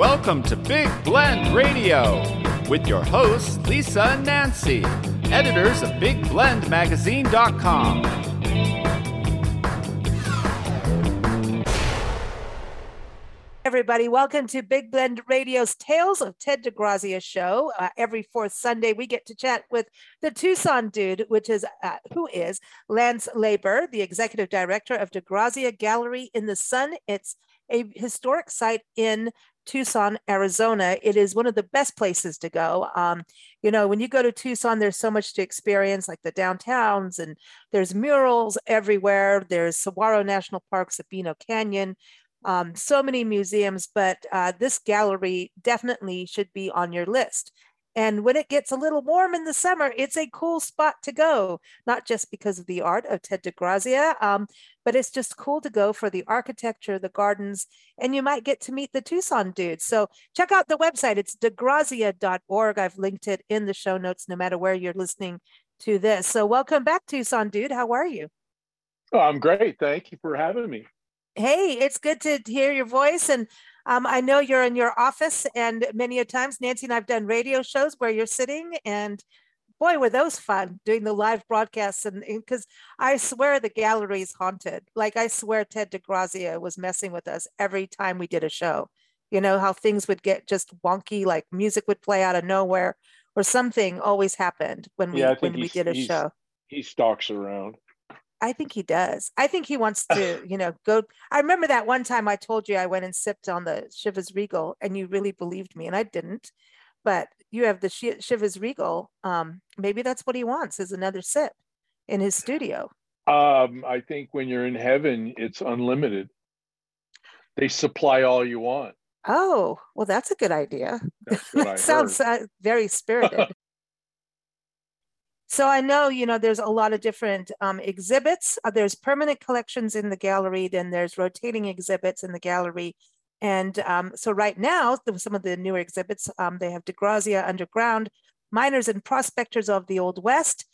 Welcome to Big Blend Radio with your hosts, Lisa and Nancy, editors of BigBlendMagazine.com. everybody. Welcome to Big Blend Radio's Tales of Ted DeGrazia show. Uh, every fourth Sunday, we get to chat with the Tucson dude, which is uh, who is Lance Laber, the executive director of DeGrazia Gallery in the Sun. It's a historic site in Tucson, Arizona. It is one of the best places to go. Um, you know, when you go to Tucson, there's so much to experience, like the downtowns, and there's murals everywhere. There's Saguaro National Park, Sabino Canyon, um, so many museums, but uh, this gallery definitely should be on your list. And when it gets a little warm in the summer, it's a cool spot to go, not just because of the art of Ted DeGrazia, um, but it's just cool to go for the architecture, the gardens, and you might get to meet the Tucson dudes. So check out the website. It's degrazia.org. I've linked it in the show notes, no matter where you're listening to this. So welcome back, Tucson dude. How are you? Oh, I'm great. Thank you for having me hey, it's good to hear your voice. And um, I know you're in your office, and many a times Nancy and I've done radio shows where you're sitting, and boy, were those fun doing the live broadcasts. And because I swear the gallery is haunted. Like I swear Ted DeGrazia was messing with us every time we did a show. You know how things would get just wonky, like music would play out of nowhere, or something always happened when we yeah, when we did a show. He stalks around. I think he does. I think he wants to, you know, go. I remember that one time I told you I went and sipped on the Chivas Regal, and you really believed me, and I didn't. But you have the Chivas Regal. Um, maybe that's what he wants is another sip in his studio. Um, I think when you're in heaven, it's unlimited. They supply all you want. Oh, well, that's a good idea. that sounds uh, very spirited. So I know, you know, there's a lot of different um, exhibits. Uh, there's permanent collections in the gallery, then there's rotating exhibits in the gallery. And um, so right now, some of the newer exhibits, um, they have DeGrazia Underground, Miners and Prospectors of the Old West.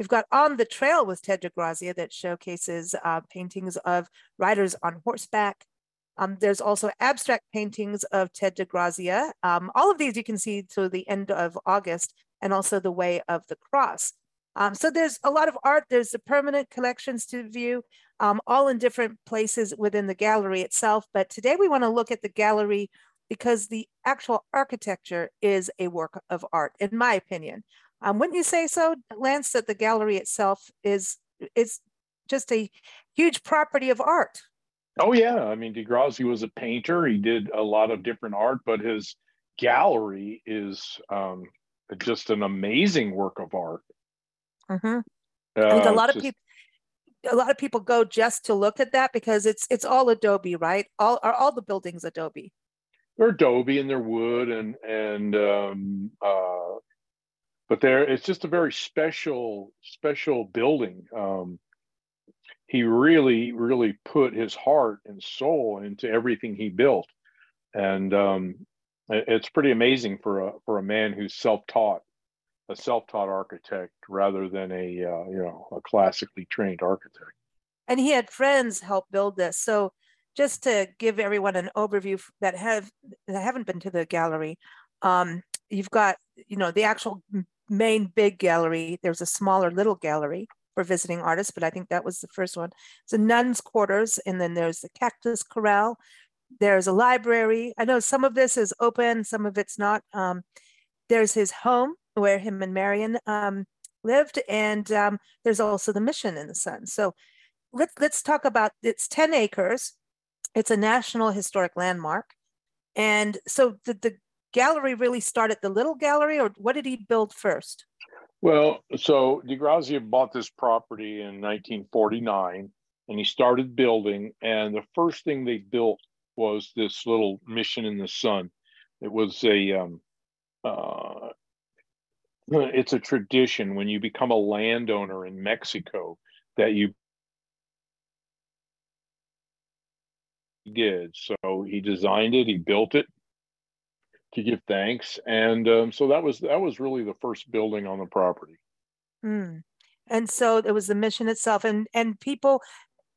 We've got On the Trail with Ted DeGrazia that showcases uh, paintings of riders on horseback. Um, there's also abstract paintings of Ted DeGrazia. Um, all of these you can see to the end of August, and also The Way of the Cross. Um, so there's a lot of art. There's the permanent collections to view, um, all in different places within the gallery itself. But today we want to look at the gallery because the actual architecture is a work of art, in my opinion. Um, wouldn't you say so, Lance, that the gallery itself is, is just a huge property of art? Oh, yeah. I mean, DeGrazia was a painter. He did a lot of different art, but his gallery is um, just an amazing work of art. Mm-hmm. Uh, I think a lot of just... people a lot of people go just to look at that because it's it's all adobe right? All are all the buildings adobe? They're adobe and they're wood and and um uh but there it's just a very special special building. Um he really really put his heart and soul into everything he built. And um it's pretty amazing for a for a man who's self-taught a self-taught architect rather than a uh, you know a classically trained architect. And he had friends help build this. So just to give everyone an overview that have that haven't been to the gallery, um, you've got you know the actual main big gallery. There's a smaller little gallery for visiting artists, but I think that was the first one. It's a nun's quarters, and then there's the cactus corral. There's a library. I know some of this is open, some of it's not. Um, there's his home, where him and Marion um, lived, and um, there's also the mission in the sun. So let's let's talk about it's 10 acres. It's a national historic landmark, and so did the gallery really start at the little gallery, or what did he build first? Well, so DeGrazia bought this property in 1949, and he started building. And the first thing they built was this little mission in the sun. It was a um, uh, it's a tradition when you become a landowner in Mexico that you did. So he designed it, he built it to give thanks, and um, so that was that was really the first building on the property. Mm. And so it was the mission itself, and and people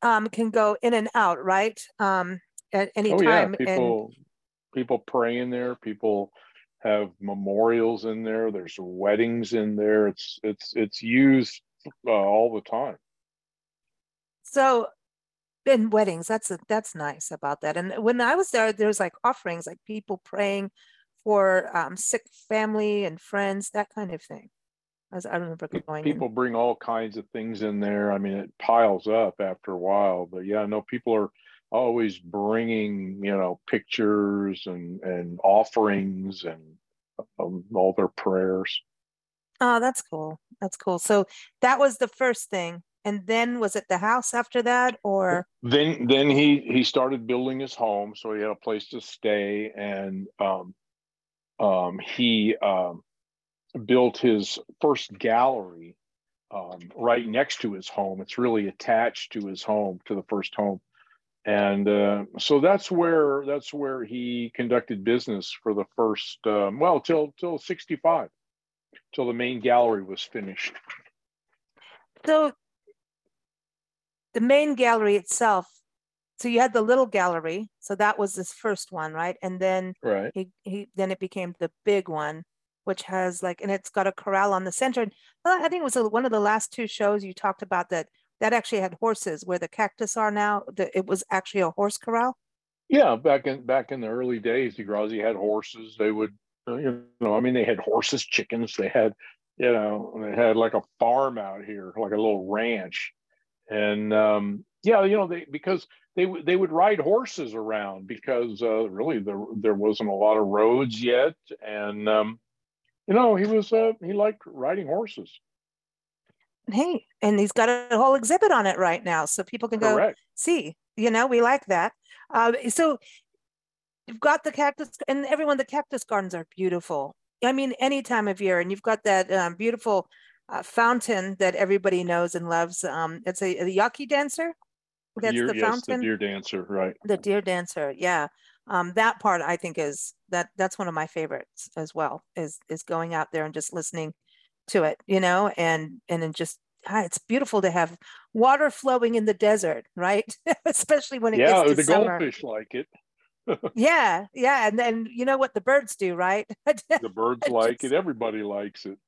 um, can go in and out, right? Um, at any oh, time. Yeah. People, and people pray in there. People have memorials in there. There's weddings in there. It's it's it's used uh, all the time. So, in weddings, that's a, that's nice about that. And when I was there, there was like offerings, like people praying for um, sick family and friends, that kind of thing. As I remember going. People in. bring all kinds of things in there. I mean, it piles up after a while. But yeah, no, people are always bringing you know pictures and and offerings and um, all their prayers. Oh, that's cool. That's cool. So that was the first thing. And then was it the house after that or then then he he started building his home so he had a place to stay and um um he um built his first gallery um, right next to his home. It's really attached to his home, to the first home, and uh, so that's where that's where he conducted business for the first um, well till till sixty five, till the main gallery was finished. So the main gallery itself. So you had the little gallery. So that was this first one, right? And then right. he, he then it became the big one which has like, and it's got a corral on the center. And I think it was a, one of the last two shows you talked about that that actually had horses where the cactus are now. The, it was actually a horse corral. Yeah, back in back in the early days, the DeGrazia had horses. They would, uh, you know, I mean, they had horses, chickens. They had, you know, they had like a farm out here, like a little ranch, and um, yeah, you know, they because they they would ride horses around because uh, really there there wasn't a lot of roads yet, and um, you know, he was uh, he liked riding horses. Hey, and he's got a whole exhibit on it right now, so people can Correct. go see. You know, we like that. Uh, so you've got the cactus, and everyone, the cactus gardens are beautiful. I mean, any time of year, and you've got that um, beautiful uh, fountain that everybody knows and loves. Um, it's a, a yaqui dancer. That's Deer- the yes, fountain. the deer dancer, right? the deer dancer yeah um, that part i think is that that's one of my favorites as well is is going out there and just listening to it you know and and then just ah, it's beautiful to have water flowing in the desert right especially when it Yeah, gets to the summer goldfish like it. yeah yeah and then you know what the birds do right The birds like it. Everybody likes it.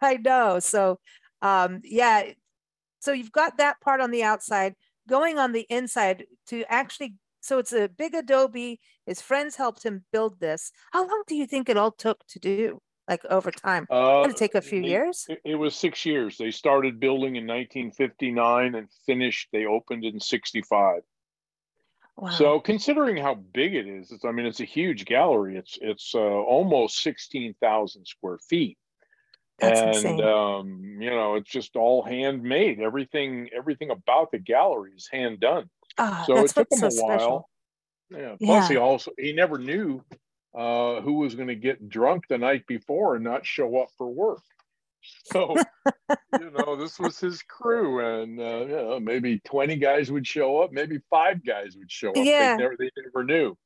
I know. So, um, yeah. So you've got that part on the outside. Going on the inside to actually, so it's a big adobe. His friends helped him build this. How long do you think it all took to do? Like over time? Uh, Did it take a few they- years? It, it was six years. They started building in 1959 and finished. They opened in 65. Wow. So considering how big it is, it's, I mean, it's a huge gallery. It's it's uh, almost 16,000 square feet. That's and insane. um, you know, it's just all handmade. Everything everything about the gallery is hand done. Ah, So it took him so a while. special. Yeah. Plus, he also he never knew uh, who was going to get drunk the night before and not show up for work. So you know, this was his crew, and uh, you know, maybe twenty guys would show up, maybe five guys would show up. Yeah. They never they never knew.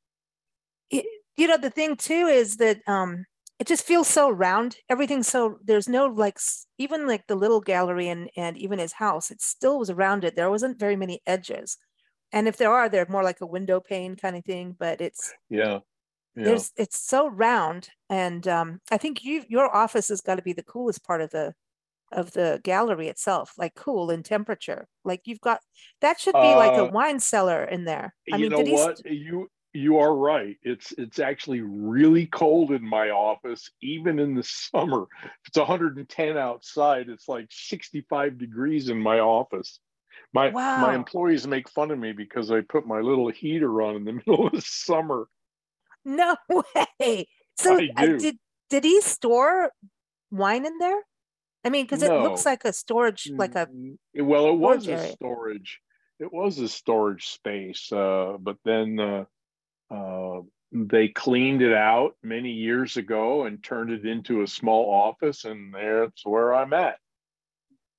you know the thing too is that um it just feels so round everything's so there's no like even like the little gallery and and even his house it still was rounded there wasn't very many edges and if there are they're more like a window pane kind of thing but it's Yeah. Yeah. there's it's so round and um i think you your office has got to be the coolest part of the of the gallery itself like cool in temperature like you've got that should be like a Uh, wine cellar in there i you mean know what? st- You you are right. It's it's actually really cold in my office, even in the summer. If it's 110 outside, it's like 65 degrees in my office. My Wow. my employees make fun of me because I put my little heater on in the middle of the summer. No way. So I uh, did did he store wine in there? I mean, because it looks like a storage, like a well, it was a area. storage. It was a storage space, uh, but then uh, uh, they cleaned it out many years ago and turned it into a small office, and that's where I'm at.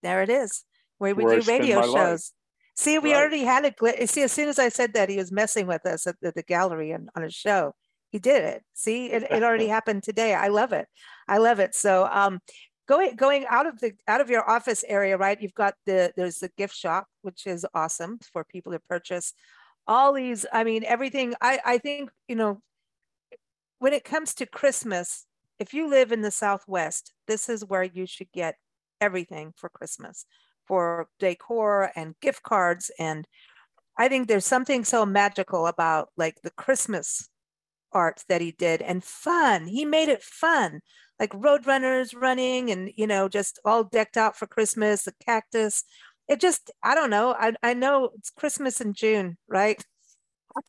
there it is, where we Where I do spend radio my life. shows. See, we Right. already had a gl- see. As soon as I said that, he was messing with us at the, the gallery and on a show. He did it. See, it, it already happened today. I love it. I love it. So, um, going going out of the out of your office area, right? You've got the there's the gift shop, which is awesome for people to purchase all these. I mean, everything. I I think you know when it comes to Christmas, if you live in the Southwest, this is where you should get everything for Christmas for decor and gift cards. And I think there's something so magical about like the Christmas art that he did and fun. He made it fun, like roadrunners running and, you know, just all decked out for Christmas, the cactus. It just, I don't know. I, I know it's Christmas in June, right?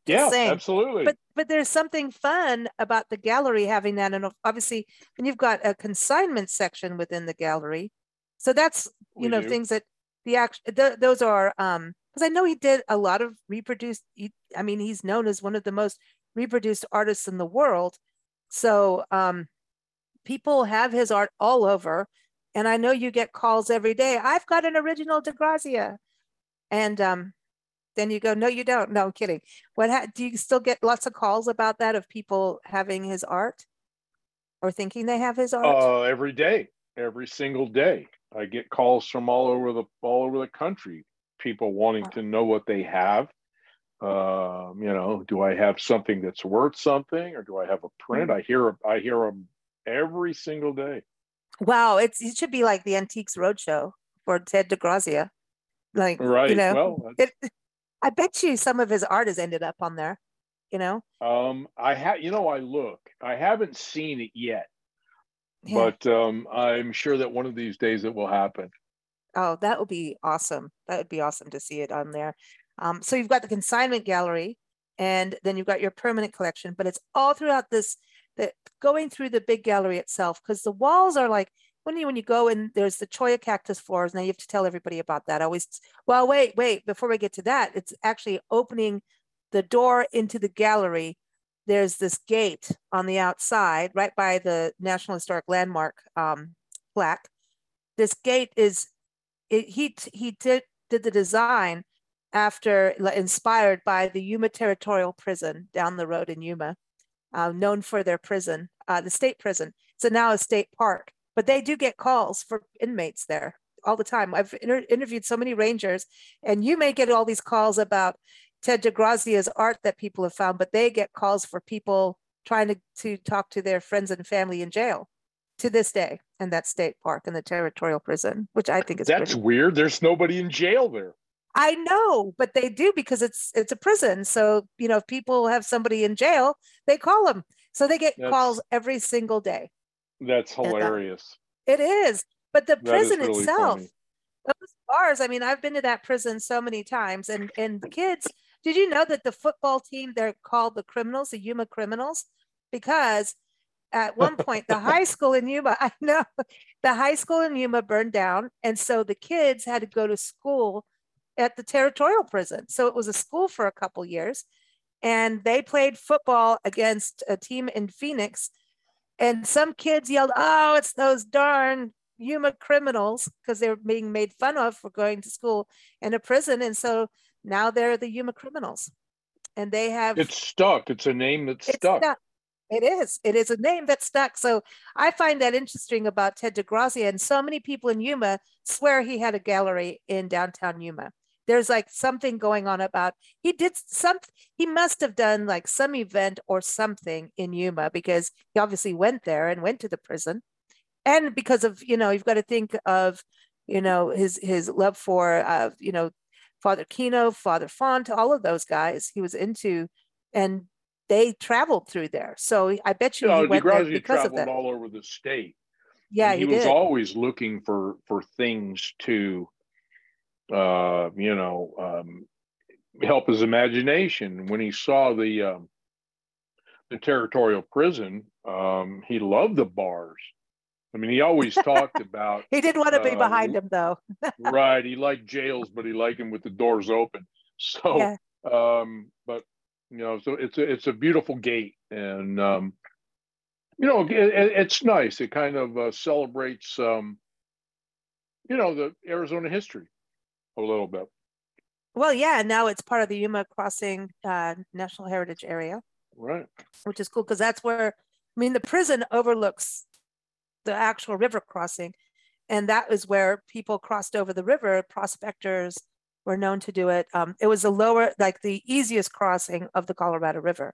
yeah, saying. absolutely. But but there's something fun about the gallery having that, and obviously, and you've got a consignment section within the gallery, so that's you we know do. things that the act th- those are um because I know he did a lot of reproduced. He, I mean, he's known as one of the most reproduced artists in the world, so um people have his art all over, and I know you get calls every day. I've got an original DeGrazia, and um then you go, no, you don't. No, I'm kidding. What ha- do you still get lots of calls about that of people having his art or thinking they have his art? Uh, every day, every single day, I get calls from all over the all over the country. People wanting to know what they have. Um, you know, do I have something that's worth something, or do I have a print? Mm-hmm. I hear I hear them every single day. Wow, it's it should be like the Antiques Roadshow for Ted DeGrazia like right you know well, it, I bet you some of his art has ended up on there, you know? Um, I have, you know, I look, I haven't seen it yet, yeah. but um, I'm sure that one of these days it will happen. Oh, that would be awesome. That would be awesome to see it on there. Um, so you've got the consignment gallery and then you've got your permanent collection, but it's all throughout this, the going through the big gallery itself, because the walls are like, when you when you go and there's the cholla cactus floors. Now you have to tell everybody about that. I always well wait wait before we get to that it's actually opening the door into the gallery. There's this gate on the outside right by the national historic landmark um, plaque. This gate is it, he he did did the design after inspired by the yuma territorial prison down the road in yuma uh, known for their prison uh, the state prison so now a state park but they do get calls for inmates there all the time. I've inter- interviewed so many rangers, and you may get all these calls about Ted DeGrazia's art that people have found, but they get calls for people trying to, to talk to their friends and family in jail to this day in that state park in the territorial prison, which I think is that's pretty. weird. There's nobody in jail there. I know, but they do because it's it's a prison. So you know, if people have somebody in jail, they call them. So they get that's... calls every single day. That's hilarious. It is. But the prison really itself, funny. those bars, I mean, I've been to that prison so many times and and the kids, did you know that the football team they're called the criminals, the Yuma criminals? Because at one point the high school in Yuma, I know the high school in Yuma burned down. And so the kids had to go to school at the territorial prison. So it was a school for a couple years. And they played football against a team in Phoenix and some kids yelled, "Oh, it's those darn Yuma criminals!" because they were being made fun of for going to school in a prison, and so now they're the Yuma criminals, and they have. It's stuck. It's a name that's stuck. stuck. It is. It is a name that stuck. So I find that interesting about Ted DeGrazia, and so many people in Yuma swear he had a gallery in downtown Yuma there's like something going on about he did some he must have done like some event or something in Yuma because he obviously went there and went to the prison and because of you know you've got to think of you know his his love for uh you know Father Kino, Father Font, all of those guys he was into and they traveled through there. So I bet you, he went there because of that. all over the state. Yeah, he, he was always looking for for things to uh, you know, um, help his imagination. When he saw the um, the territorial prison, um, he loved the bars. I mean, he always talked about. he didn't want to be uh, behind him, though. right, he liked jails, but he liked them with the doors open. So, yeah. um, but you know, so it's a it's a beautiful gate, and um, you know, it, it's nice. It kind of uh, celebrates, um, you know, the Arizona history a little bit. Well, yeah, now it's part of the Yuma Crossing uh, National Heritage Area. Right. Which is cool because that's where, I mean, the prison overlooks the actual river crossing. And that is where people crossed over the river. Prospectors were known to do it. Um, it was the lower, like the easiest crossing of the Colorado River.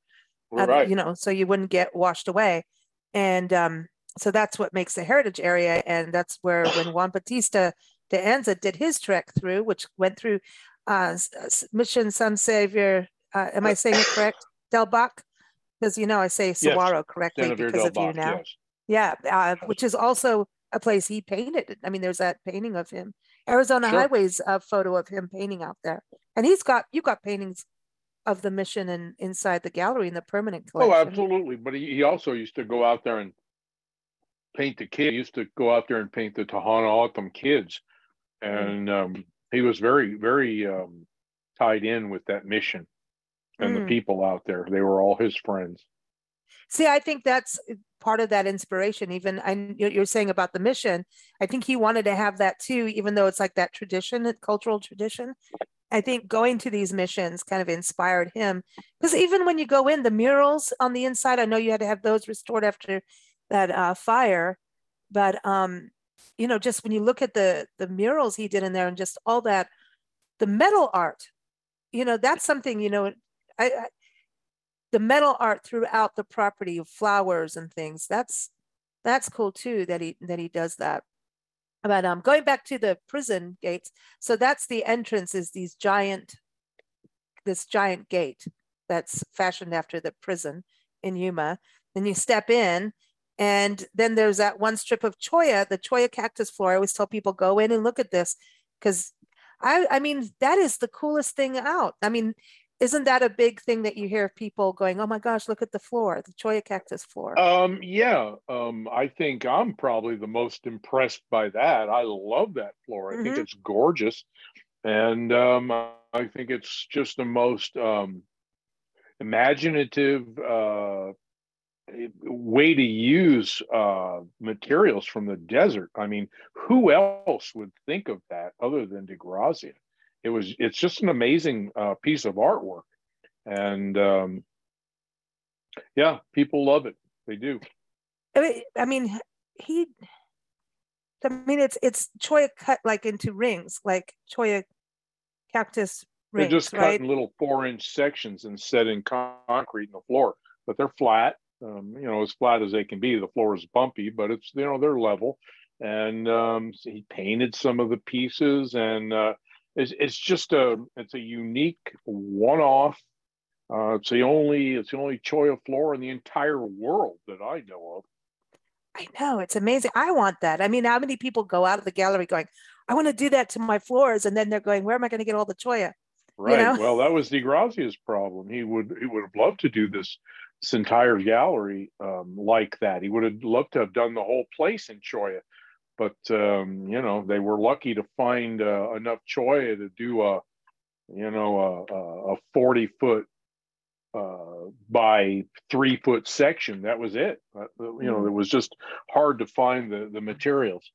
right. uh, you know, so you wouldn't get washed away. And um, so that's what makes the heritage area. And that's where when Juan Bautista de Anza did his trek through, which went through uh, Mission San Xavier. Uh, am I saying it correct? Del Bac? Because you know I say Saguaro yes. correctly because of you now. Yes. Yeah, uh, which is also a place he painted. I mean, there's that painting of him. Arizona sure. Highways a photo of him painting out there, and he's got you've got paintings of the mission and inside the gallery in the permanent oh, collection. Oh, absolutely. But he, he also used to go out there and paint the kids. He used to go out there and paint the Tohono O'odham kids. And um, he was very, very um, tied in with that mission and mm. the people out there. They were all his friends. See, I think that's part of that inspiration. Even and you're saying about the mission, I think he wanted to have that too, even though it's like that tradition, cultural tradition. I think going to these missions kind of inspired him because even when you go in, the murals on the inside, I know you had to have those restored after that uh, fire, but um, you know, just when you look at the the murals he did in there and just all that, the metal art, you know, that's something you know, I, I the metal art throughout the property of flowers and things. That's that's cool too that he that he does that. But um, going back to the prison gates, so that's the entrance is these giant, this giant gate that's fashioned after the prison in Yuma. Then you step in, and then there's that one strip of cholla, the cholla cactus floor. I always tell people go in and look at this because I, I mean, that is the coolest thing out. I mean, isn't that a big thing that you hear of people going, "Oh my gosh, look at the floor, the cholla cactus floor"? Um, yeah, um, I think I'm probably the most impressed by that. I love that floor. I mm-hmm. think it's gorgeous, and um, I think it's just the most um, imaginative uh, way to use uh, materials from the desert. I mean, who else would think of that other than DeGrazia? it was it's just an amazing uh, piece of artwork and um, yeah people love it they do i mean he i mean it's it's cholla cut like into rings like cholla cactus rings, they're just right? cut in little four inch sections and set in concrete in the floor but they're flat um, you know as flat as they can be the floor is bumpy but it's you know they're level and um, so he painted some of the pieces and uh, it's, it's just a it's a unique one-off. Uh, it's the only it's the only Cholla floor in the entire world that I know of. I know it's amazing. I want that. I mean, how many people go out of the gallery going, "I want to do that to my floors," and then they're going, "Where am I going to get all the Cholla? Right. You know? Well, that was DeGrazia's problem. He would he would have loved to do this this entire gallery um, like that. He would have loved to have done the whole place in Cholla, but um, you know they were lucky to find uh, enough Cholla to do a you know a, a 40 foot uh, by three foot section that was it uh, you know mm. it was just hard to find the the materials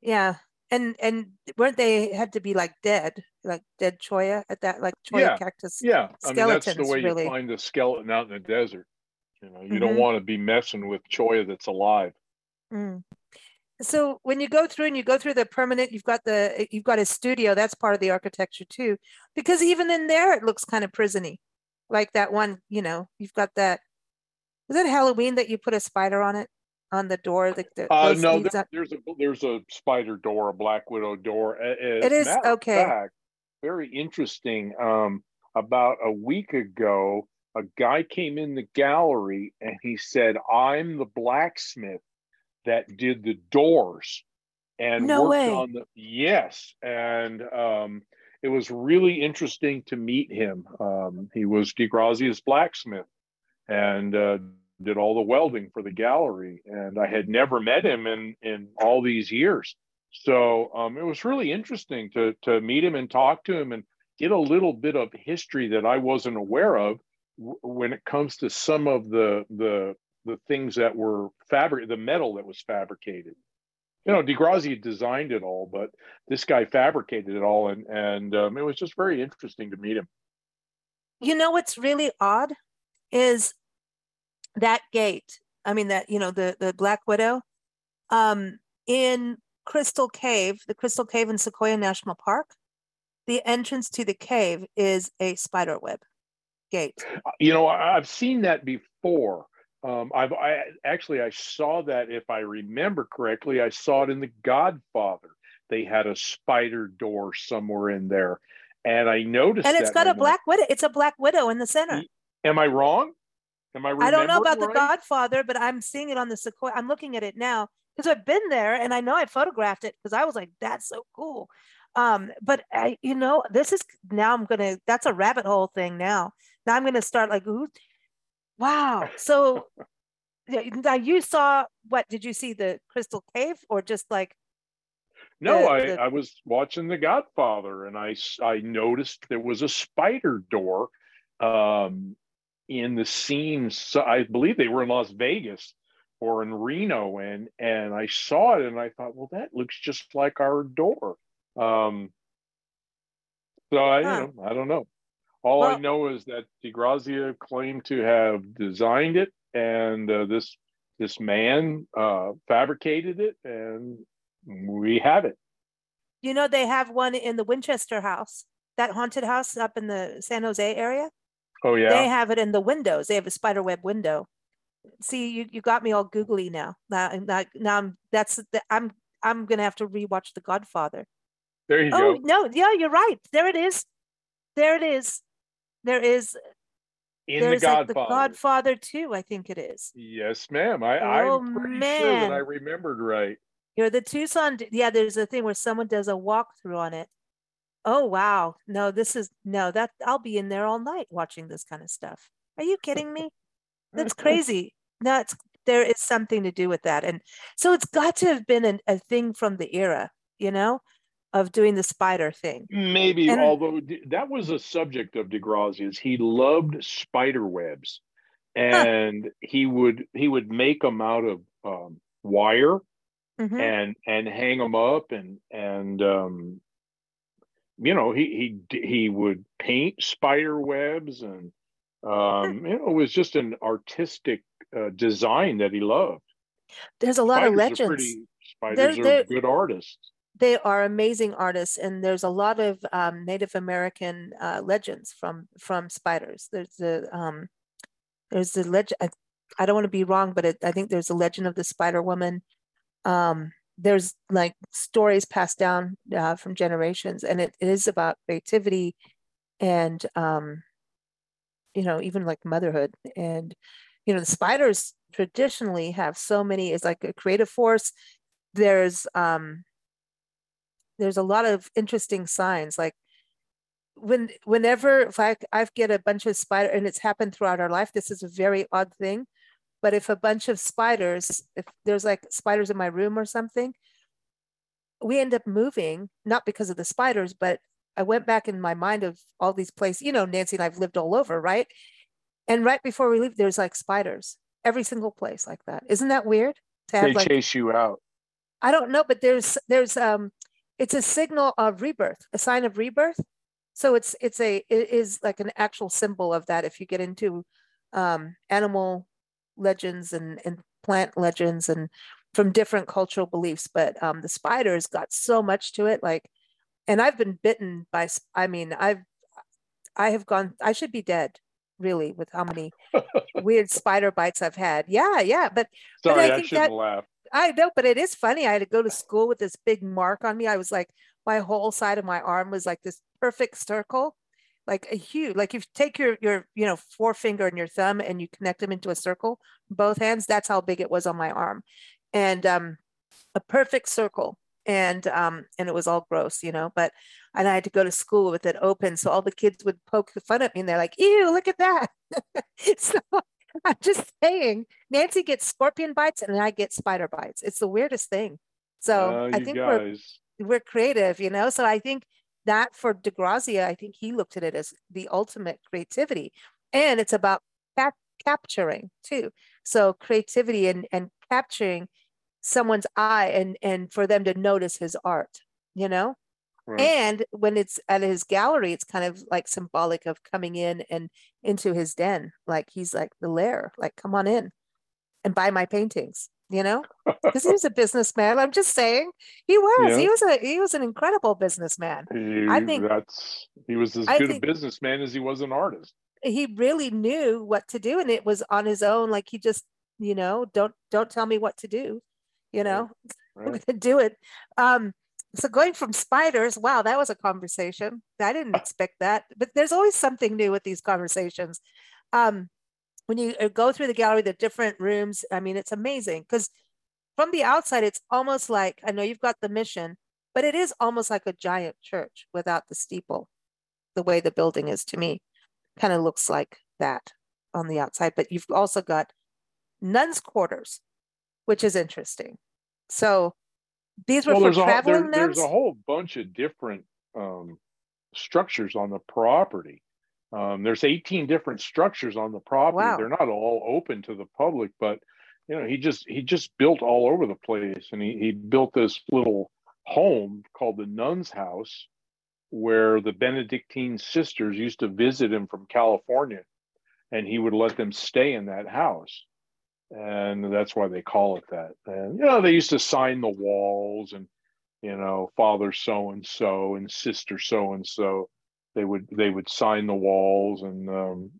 yeah and and weren't they had to be like dead like dead cholla at that like cholla yeah. cactus yeah i mean that's the way really. you find a skeleton out in the desert you know you mm-hmm. don't want to be messing with cholla that's alive mm so when you go through and you go through the permanent you've got the you've got a studio that's part of the architecture too because even in there it looks kind of prisony like that one you know you've got that was it halloween that you put a spider on it on the door the, the uh, no there, there's a there's a spider door a black widow door as it is okay fact, very interesting um about a week ago a guy came in the gallery and he said i'm the blacksmith that did the doors and no worked way. on the yes and um, it was really interesting to meet him um, he was DeGrazia's blacksmith and uh, did all the welding for the gallery and i had never met him in in all these years so um, it was really interesting to to meet him and talk to him and get a little bit of history that i wasn't aware of w- when it comes to some of the the the things that were fabric, the metal that was fabricated. You know, DeGrazia designed it all, but this guy fabricated it all, and and um, it was just very interesting to meet him. You know what's really odd is that gate. I mean that you know the the Black Widow um, in Crystal Cave, the Crystal Cave in Sequoia National Park. The entrance to the cave is a spider web. gate. You know, I've seen that before. Um, I've I actually I saw that if I remember correctly, I saw it in The Godfather. They had a spider door somewhere in there, and I noticed. And it's got a black widow. It's a black widow in the center. Am I wrong? Am I? I don't know about right? The Godfather, but I'm seeing it on the Sequoia. I'm looking at it now because I've been there and I know I photographed it because I was like, "That's so cool." Um, but I, you know, this is now I'm gonna. That's a rabbit hole thing now. Now I'm gonna start like, who? Wow. So now you saw what? Did you see the Crystal Cave or just like? No, the, I, the... I was watching The Godfather and I I noticed there was a spider door um, in the scenes. So I believe they were in Las Vegas or in Reno, and and I saw it and I thought, well, that looks just like our door. Um, so I, huh. you know, I don't know. All well, I know is that DeGrazia claimed to have designed it, and uh, this this man uh, fabricated it, and we have it. You know, they have one in the Winchester House, that haunted house up in the San Jose area. Oh yeah. They have it in the windows. They have a spider web window. See, you, you got me all googly now. Now, now, now I'm that's the, I'm I'm gonna have to rewatch The Godfather. There you go. oh, go. no, yeah, you're right. There it is. There it is. There is. In there's the Godfather. Like the Godfather too, I think it is. Yes, ma'am. I, oh, I'm pretty man. sure that I remembered right. You're the Tucson. Yeah, there's a thing where someone does a walkthrough on it. Oh wow. No, this is no, that I'll be in there all night watching this kind of stuff. Are you kidding me? That's crazy. That's there is something to do with that. And so it's got to have been an, a thing from the era, you know? of doing the spider thing. Maybe, and, although that was a subject of DeGrazia's. He loved spider webs, and huh. he would he would make them out of um, wire mm-hmm. and and hang them up and and um, you know he he he would paint spider webs and um, you know it was just an artistic uh, design that he loved. There's a lot spiders of legends. Pretty, spiders they're, are they're, good artists they are amazing artists and there's a lot of um, native american uh, legends from from spiders there's the um, there's the legend I, I, don't want to be wrong but it, i think there's a legend of the spider woman um, there's like stories passed down uh, from generations and it, it is about creativity and um, you know even like motherhood. And you know the spiders traditionally have so many it's like a creative force. There's um there's a lot of interesting signs like when whenever if I, I get a bunch of spider and it's happened throughout our life this is a very odd thing but if a bunch of spiders if there's like spiders in my room or something we end up moving not because of the spiders but i went back in my mind of all these places you know nancy and i've lived all over right and right before we leave there's like spiders every single place like that isn't that weird to have, they like, chase you out i don't know but there's there's um it's a signal of rebirth, a sign of rebirth. So it's it's a it is like an actual symbol of that. If you get into um, animal legends and and plant legends and from different cultural beliefs, but um, the spiders got so much to it. Like, and I've been bitten by. I mean, I've I have gone. I should be dead really with how many weird spider bites I've had. Yeah, yeah. But sorry, but I, I shouldn't that, laugh. I know, but it is funny. I had to go to school with this big mark on me. I was like, my whole side of my arm was like this perfect circle, like a huge, like if you take your your you know forefinger and your thumb and you connect them into a circle, both hands, that's how big it was on my arm, and um, a perfect circle. And um, and it was all gross, you know. But and I had to go to school with it open, so all the kids would poke the fun at me, and they're like, "Ew, look at that!" so I'm just saying, Nancy gets scorpion bites and I get spider bites. It's the weirdest thing. So uh, I think guys. we're we're creative, you know. So I think that for DeGrazia, I think he looked at it as the ultimate creativity, and it's about cap- capturing too. So creativity and and capturing someone's eye and and for them to notice his art, you know. Right. And when it's at his gallery, it's kind of like symbolic of coming in and into his den. Like he's like the lair, like come on in and buy my paintings, you know? Because he was a businessman. I'm just saying he was. Yeah. He was a he was an incredible businessman. He, I think that's he was as I good think, a businessman as he was an artist. he really knew what to do and it was on his own like he just you know don't don't tell me what to do you know right. i'm gonna do it um so going from spiders wow that was a conversation i didn't expect that but there's always something new with these conversations um when you uh, go through the gallery the different rooms i mean it's amazing because from the outside it's almost like i know you've got the mission but it is almost like a giant church without the steeple the way the building is to me. Kind of looks like that on the outside but you've also got nuns quarters which is interesting. So these were well, for traveling a, there, nuns? there's a whole bunch of different um, structures on the property um, there's 18 different structures on the property. Wow. they're not all open to the public but you know he just he just built all over the place. And he, he built this little home called the nuns house where the benedictine sisters used to visit him from california and he would let them stay in that house. And that's why they call it that. And you know they used to sign the walls and you know father so and so and sister so and so they would they would sign the walls and um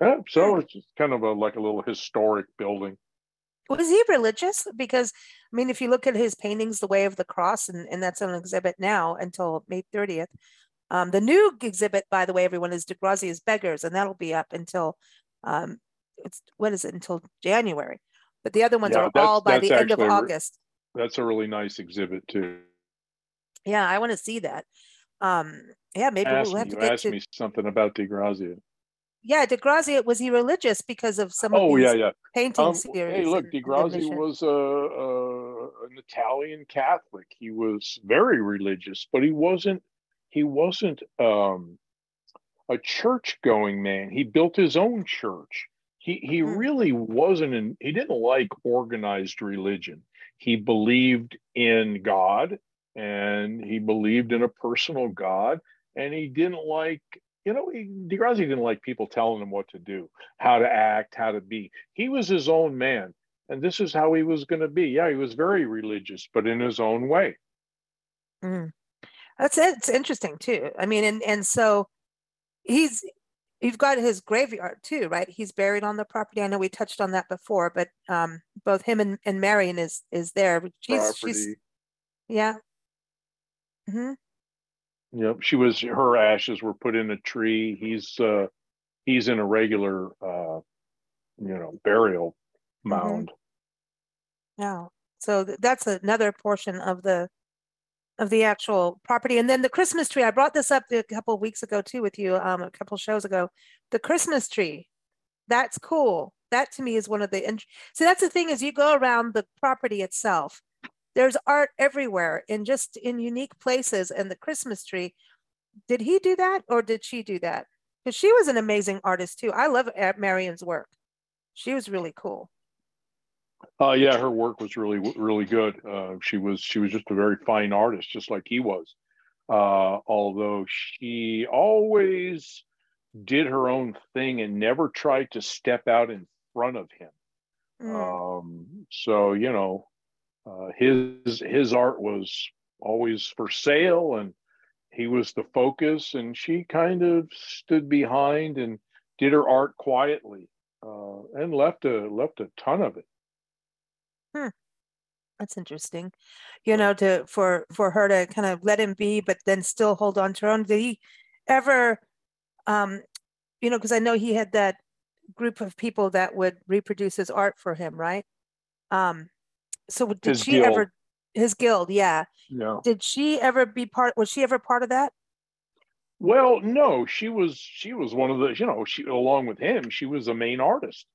yeah, so it's just kind of a like a little historic building. Was he religious? Because i mean if you look at his paintings the way of the cross and, and that's on exhibit now until may 30th um, the new exhibit by the way everyone is degrazia's beggars and that'll be up until um, it's what is it until january. But the other ones yeah, are all by the end of august. that's a really nice exhibit too. Yeah i want to see that. Um yeah maybe we'll have me, to get ask to me something about de degrazia yeah, de Degrazia was he religious because of some of oh, these yeah, yeah. painting um, series? Hey, look, Degrazia was a, a, an Italian Catholic. He was very religious, but he wasn't he wasn't um, a church going man. He built his own church. He he mm. really wasn't in. He didn't like organized religion. He believed in God and he believed in a personal God, and he didn't like you know, he, DeGrazia didn't like people telling him what to do, how to act, how to be. He was his own man, and this is how he was going to be. Yeah, he was very religious, but in his own way. Mm. That's it. It's interesting too. I mean, and and so he's you've got his graveyard too, right? He's buried on the property. I know we touched on that before, but um, both him and, and Marion is is there. She's property. she's yeah. Mm-hmm. Yep, she was. Her ashes were put in a tree. He's uh, he's in a regular, uh, you know, burial mm-hmm. mound. Mm-hmm. Yeah. So th- that's another portion of the of the actual property, and then the Christmas tree. I brought this up a couple of weeks ago too with you, um, a couple shows ago. The Christmas tree, that's cool. That to me is one of the. Int- so that's the thing is you go around the property itself there's art everywhere and just in unique places and the christmas tree did he do that or did she do that? Because she was an amazing artist too. I love marion's work. She was really cool. Uh, yeah her work was really really good. Uh, she was she was just a very fine artist just like he was. Uh, although she always did her own thing and never tried to step out in front of him. Mm. um, so you know uh, his his art was always for sale and he was the focus and she kind of stood behind and did her art quietly uh, and left a left a ton of it. Hmm. that's interesting. You know to for for her to kind of let him be but then still hold on to her own. Did he ever um you know because i know he had that group of people that would reproduce his art for him right? Um so did his she guild. ever his guild yeah. Yeah. Did she ever be part was she ever part of that? Well no she was she was one of the you know she along with him she was a main artist.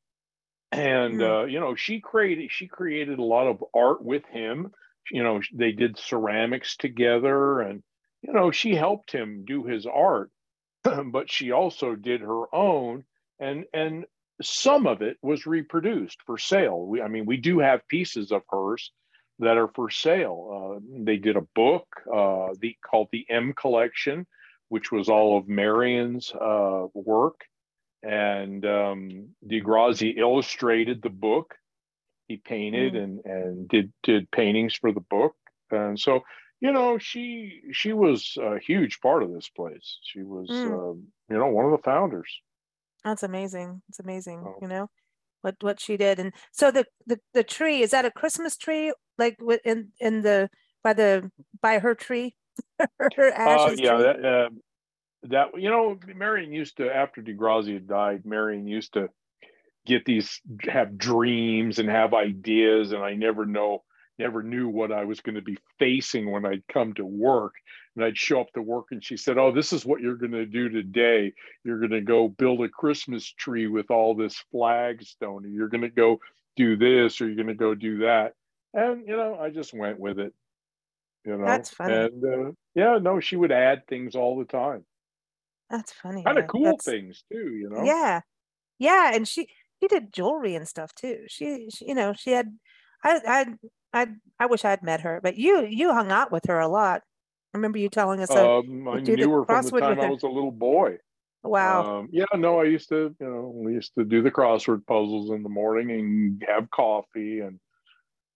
And mm. uh you know she created she created a lot of art with him. You know they did ceramics together and you know she helped him do his art. But she also did her own. And and some of it was reproduced for sale. We, I mean, we do have pieces of hers that are for sale. Uh, they did a book uh, the, called the M Collection, which was all of Marion's uh, work. And um, DeGrazia illustrated the book. He painted mm. and, and did did paintings for the book. And so, you know, she she was a huge part of this place. She was, mm. you know, one of the founders. That's amazing. It's amazing. Oh. You know what what she did, and so the the the tree is that a Christmas tree like in in the by the by her tree, her Uh, yeah, tree? that, uh, that you know, Marion used to after DeGrazia died, Marion used to get these have dreams and have ideas, and I never know, never knew what I was going to be facing when I'd come to work. And I'd show up to work, and she said, "Oh, this is what you're going to do today. You're going to go build a Christmas tree with all this flagstone, you're going to go do this, or you're going to go do that." And you know, I just went with it. You know, That's funny. and uh, yeah, no, she would add things all the time That's funny. kind of cool that's- things too you know Yeah, yeah, and she she did jewelry and stuff too. She, she you know she had I I I I wish I'd met her, but you you hung out with her a lot. Remember you telling us. um, i knew her from the time i was a little boy wow, um, yeah no i used to you know we used to do the crossword puzzles in the morning and have coffee and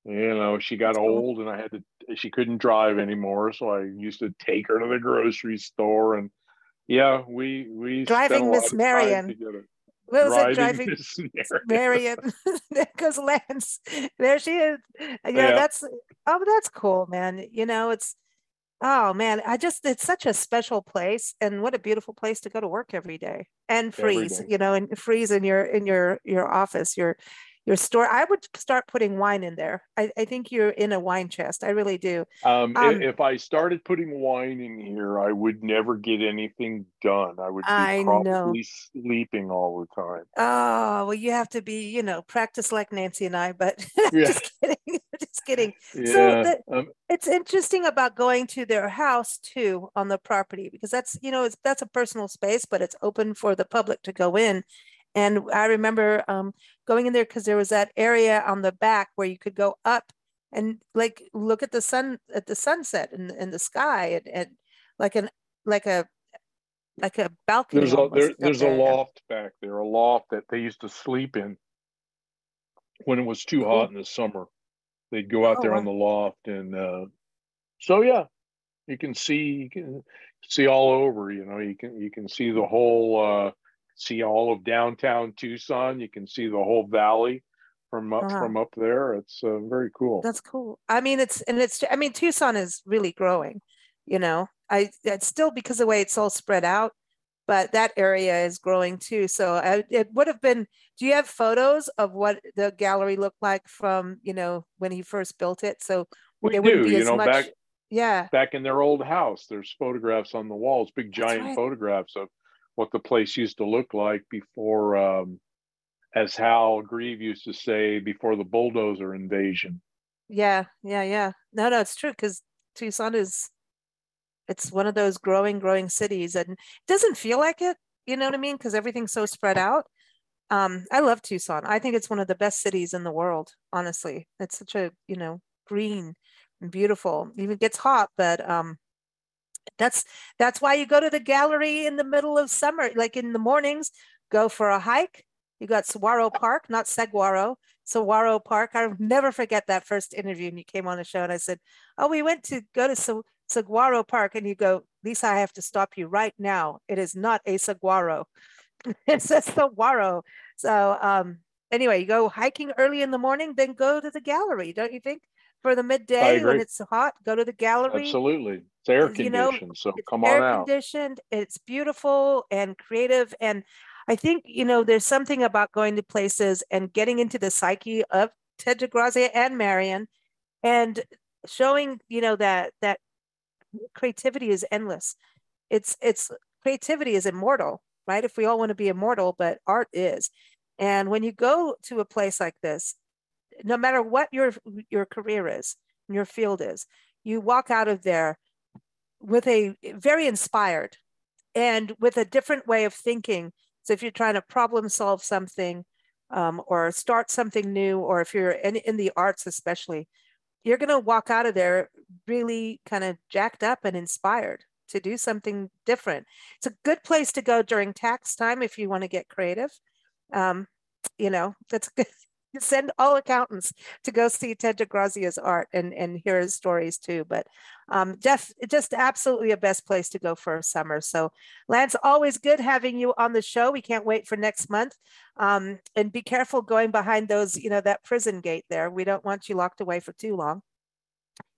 you know she got cool. old and i had to she couldn't drive anymore so i used to take her to the grocery store and yeah we we Driving Miss lot of time Marion. what was it? driving Miss Marion. Marion. there goes Lance. There she is. Yeah. that's oh, that's cool, man. You know, it's oh man, I just it's such a special place, and what a beautiful place to go to work every day and freeze. day. You know, and freeze in your in your your office, your your store. I would start putting wine in there. I, I think you're in a wine chest. I really do. Um, Um, if I started putting wine in here, I would never get anything done. I would be I know. probably sleeping all the time. Oh well, you have to be, you know, practice like Nancy and I. But Yeah. just kidding, just kidding. Yeah. the- um, it's interesting about going to their house too on the property because that's you know it's that's a personal space but it's open for the public to go in and i remember um, going in there because there was that area on the back where you could go up and like look at the sun at the sunset in, in the sky and, and like an like a like a balcony there's a there, there's a loft back there, a loft that they used to sleep in when it was too hot in the summer. They'd go out Oh, there on the loft, and uh, so yeah, you can see you can see all over. You know, you can you can see the whole uh, see all of downtown Tucson. You can see the whole valley from up Wow. from up there. It's uh, very cool. That's cool. I mean, it's and it's. I mean, Tucson is really growing. You know, I it's still because of the way it's all spread out, but that area is growing too. So I, it would have been. Do you have photos of what the gallery looked like from you know when he first built it? So we there wouldn't do, be you as know, much. back yeah, back in their old house. There's photographs on the walls, big giant right. photographs of what the place used to look like before, um, as Hal Grieve used to say, before the bulldozer invasion. yeah, yeah, yeah. No, no, it's true because Tucson is. It's one of those growing, growing cities, and it doesn't feel like it. You know what I mean? Because everything's so spread out. Um, I love Tucson. I think it's one of the best cities in the world, honestly. It's such a, you know, green and beautiful. Even gets hot, but um that's that's why you go to the gallery in the middle of summer, like in the mornings, go for a hike. You got Saguaro Park, not Saguaro, Saguaro Park. I'll never forget that first interview and you came on the show and I said, Oh, we went to go to Saguaro Park. And you go, Lisa, I have to stop you right now. It is not a saguaro. it's a saguaro. So um, anyway, you go hiking early in the morning, then go to the gallery, don't you think? For the midday when it's hot, go to the gallery. Absolutely. It's air You know, conditioned, so come on out. Air conditioned. It's beautiful and creative. And I think, you know, there's something about going to places and getting into the psyche of Ted DeGrazia and Marion and showing, you know, that that creativity is endless. It's it's creativity is immortal, right? If we all want to be immortal, but art is. And when you go to a place like this, no matter what your your career is, your field is, you walk out of there with a very inspired and with a different way of thinking. So if you're trying to problem solve something um, or start something new, or if you're in, in the arts especially, you're going to walk out of there really kind of jacked up and inspired to do something different. It's a good place to go during tax time if you want to get creative. Um, you know, that's good. send all accountants to go see Ted DeGrazia's art and, and hear his stories too. But um, just, just absolutely a best place to go for a summer. So Lance, always good having you on the show. We can't wait for next month. Um, and be careful going behind those, you know, that prison gate there. We don't want you locked away for too long.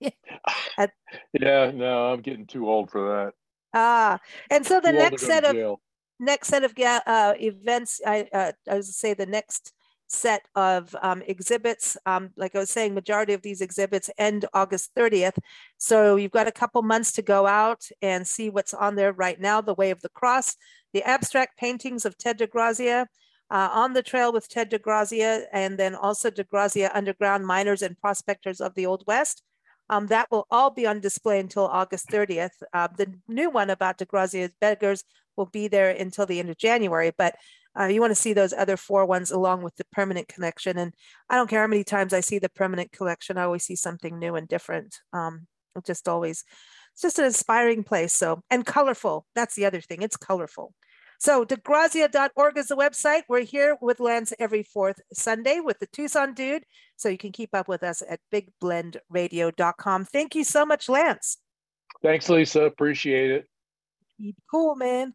yeah, no, I'm getting too old for that. Ah, and so the too next set of jail. next set of uh, events, I uh, I was say the next set of um, exhibits. Um, like I was saying, majority of these exhibits end August 30th. So you've got a couple months to go out and see what's on there right now. The Way of the Cross, the abstract paintings of Ted DeGrazia, uh, On the Trail with Ted DeGrazia, and then also DeGrazia Underground Miners and Prospectors of the Old West. Um, that will all be on display until August 30th. Uh, the new one about DeGrazia's Beggars will be there until the end of January, but uh, you want to see those other four ones along with the permanent collection. And I don't care how many times I see the permanent collection, I always see something new and different. Um, just always, it's just an inspiring place. So, and colorful. That's the other thing. It's colorful. So degrazia.org is the website. We're here with Lance every fourth Sunday with the Tucson Dude. So you can keep up with us at bigblendradio.com. Thank you so much, Lance. Thanks, Lisa. Appreciate it. Keep Cool, man.